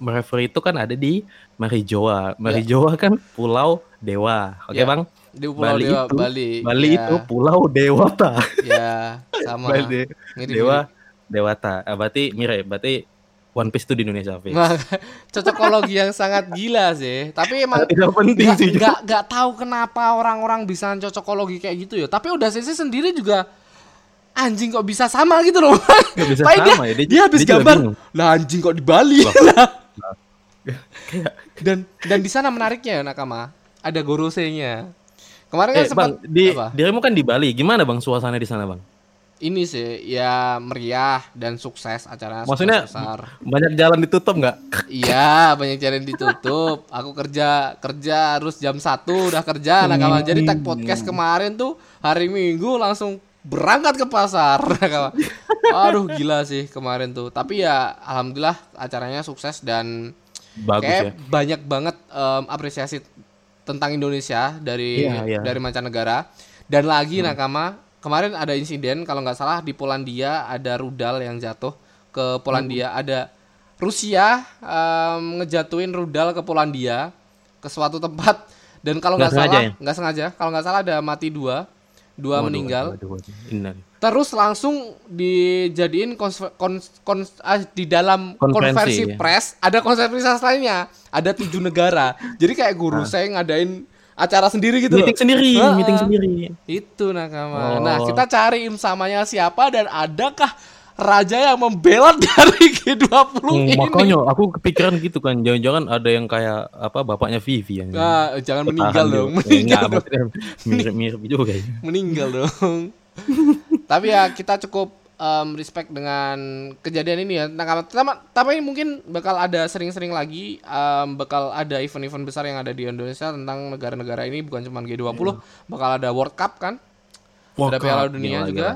referee itu kan ada di Marijoa. Marijoa kan pulau Dewa. Oke, Ya. Bang? Di Pulau Bali Dewa, itu- Bali. Bali ya, itu pulau Dewata. ya sama. Bali. Dewa Dewata. Ah, berarti mirip, berarti One Piece itu di Indonesia, Fik. Nah, cocokologi yang sangat gila sih. Tapi emang Tidak penting nggak sih. nggak nggak tahu kenapa orang-orang bisa cocokologi kayak gitu ya. Tapi udah sisi sendiri juga anjing kok bisa sama gitu loh. Bisa Paling sama ya, dia, dia- dia habis dia gambar. Lah anjing kok di Bali. Dan dan di sana menariknya ya Nakama. Ada gorosenya. Kemarin kan Eh, sempat Bang, di apa? dirimu kan di Bali. Gimana, Bang, suasana di sana, Bang? Ini sih ya meriah dan sukses acaranya Maksudnya sukses besar. banyak jalan ditutup nggak? Iya, banyak jalan ditutup. Aku kerja kerja harus jam 1 udah kerja nakama. Jadi tag podcast kemarin tuh hari Minggu langsung berangkat ke pasar nakama. Aduh gila sih kemarin tuh. Tapi ya alhamdulillah acaranya sukses dan Bagus kayak ya. banyak banget em, apresiasi tentang Indonesia dari Iya, iya. dari mancanegara. Dan lagi nakama, kemarin ada insiden kalau nggak salah di Polandia ada rudal yang jatuh ke Polandia. Ada Rusia em, ngejatuhin rudal ke Polandia ke suatu tempat dan kalau nggak salah ya? nggak sengaja kalau nggak salah ada mati dua dua Waduh, meninggal waduh, waduh. Innalillahi. terus langsung dijadiin kons- kons- kons- ah, di dalam Konferensi, konversi ya. pres ada konferensi pers lainnya ada tujuh negara jadi kayak guru saya ngadain acara sendiri gitu. Meeting loh. sendiri, Ah, meeting sendiri. itu nakama Oh. nah kita cari imsamanya siapa dan adakah raja yang membelot dari G20 Hmm, ini makanya aku kepikiran gitu kan, jangan-jangan ada yang kayak apa bapaknya Vivi yang nah, jangan meninggal juga. dong Eh, meninggal dong mirip-mirip juga ya. meninggal dong. Tapi ya kita cukup em, respect dengan kejadian ini ya. Nah, kalau- tapi, tapi mungkin bakal ada sering-sering lagi em, bakal ada event-event besar yang ada di Indonesia tentang negara-negara ini bukan cuma G20, bakal ada World Cup kan? Wah, ada Piala Dunia gila, juga. gila.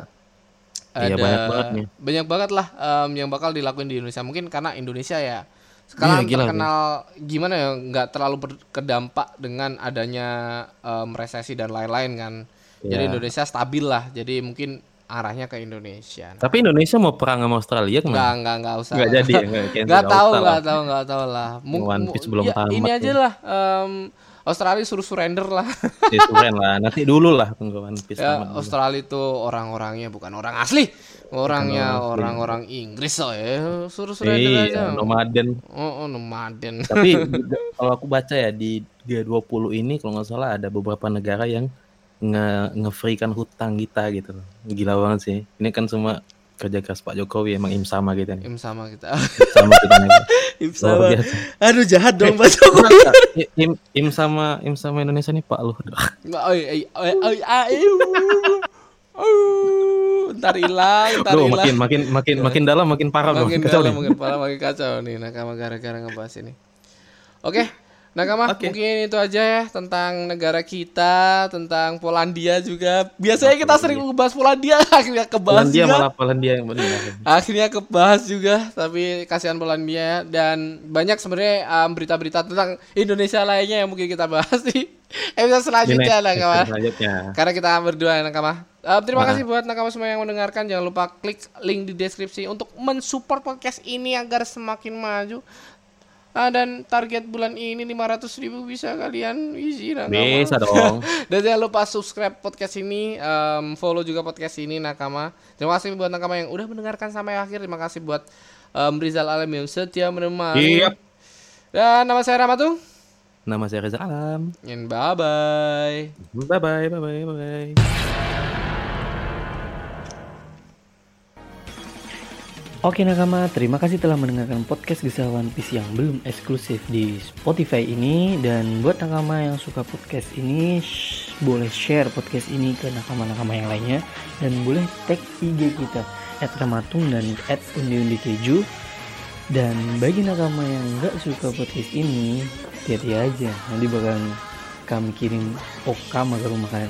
Iya, banyak banget nih. banyak banget lah em, yang bakal dilakuin di Indonesia. Mungkin karena Indonesia ya sekarang Iya, gila, terkenal gimana ya nggak terlalu berdampak dengan adanya em, resesi dan lain-lain kan. Jadi Iya. Indonesia stabil lah. Jadi mungkin arahnya ke Indonesia. Nah, Tapi Indonesia mau perang sama Australia Enggak, ke mana? enggak, enggak usah. Nggak jadi ya, nggak- kayaknya Nggak nggak tahu, usah nggak lah. tahu, nggak tahu lah. Mung- One mu- Piece belum ya, tamat Ini aja ya. lah. em, Australia suruh surrender lah. Ya, keren lah. Nanti dulu lah tunggu One Piece ya. Australia itu orang-orangnya bukan orang asli. Orangnya orang-orang Inggris oh ya. Suruh surrender Iya, aja. nomaden. Oh, oh nomaden. Tapi kalau aku baca ya di G20 ini kalau nggak salah ada beberapa negara yang nge nge-free-kan hutang kita gitu. Gila banget sih. Ini kan semua kerja keras Pak Jokowi emang im sama kita nih. Im sama kita. Sama kita nih. Im sama. Aduh jahat dong Pak Iya. Jokowi. Im, im sama im sama Indonesia nih Pak Luhut. Oh, ntar hilang, ntar hilang. makin makin makin makin dalam makin parah makin Kacau dalam, nih. makin parah, makin kacau nih nakama gara-gara ngebahas ini. Oke, nakama Oke. mungkin itu aja ya tentang negara kita, tentang Polandia juga. Biasanya kita sering ngebahas Polandia, akhirnya kebahas Polandia juga. malah Polandia yang benar. Akhirnya kebahas juga, tapi kasihan Polandia dan banyak sebenarnya um, berita-berita tentang Indonesia lainnya yang mungkin kita bahas di episode selanjutnya nakama. Selanjutnya. Karena kita berdua nakama. Uh, terima Nah. kasih buat nakama semua yang mendengarkan. Jangan lupa klik link di deskripsi untuk mensupport podcast ini agar semakin maju. Ah, dan target bulan ini 500 ribu bisa kalian isi nakama. Bisa dong. dan jangan lupa subscribe podcast ini, um, follow juga podcast ini nakama. Terima kasih buat nakama yang udah mendengarkan sampai akhir. Terima kasih buat um, Rizal Alam yang setia menemani. Yep. Dan nama saya Ramatu. Nama saya Reza Alam. And bye bye. Bye bye bye bye bye bye. Oke nakama, terima kasih telah mendengarkan podcast Kisah One Piece yang belum eksklusif di Spotify ini. Dan buat nakama yang suka podcast ini, shh, boleh share podcast ini ke nakama-nakama yang lainnya. Dan boleh tag IG kita, at Ramatung dan at Undi Keju. Dan bagi nakama yang gak suka podcast ini, hati-hati aja. Nanti bakal kami kirim okama ke rumah kalian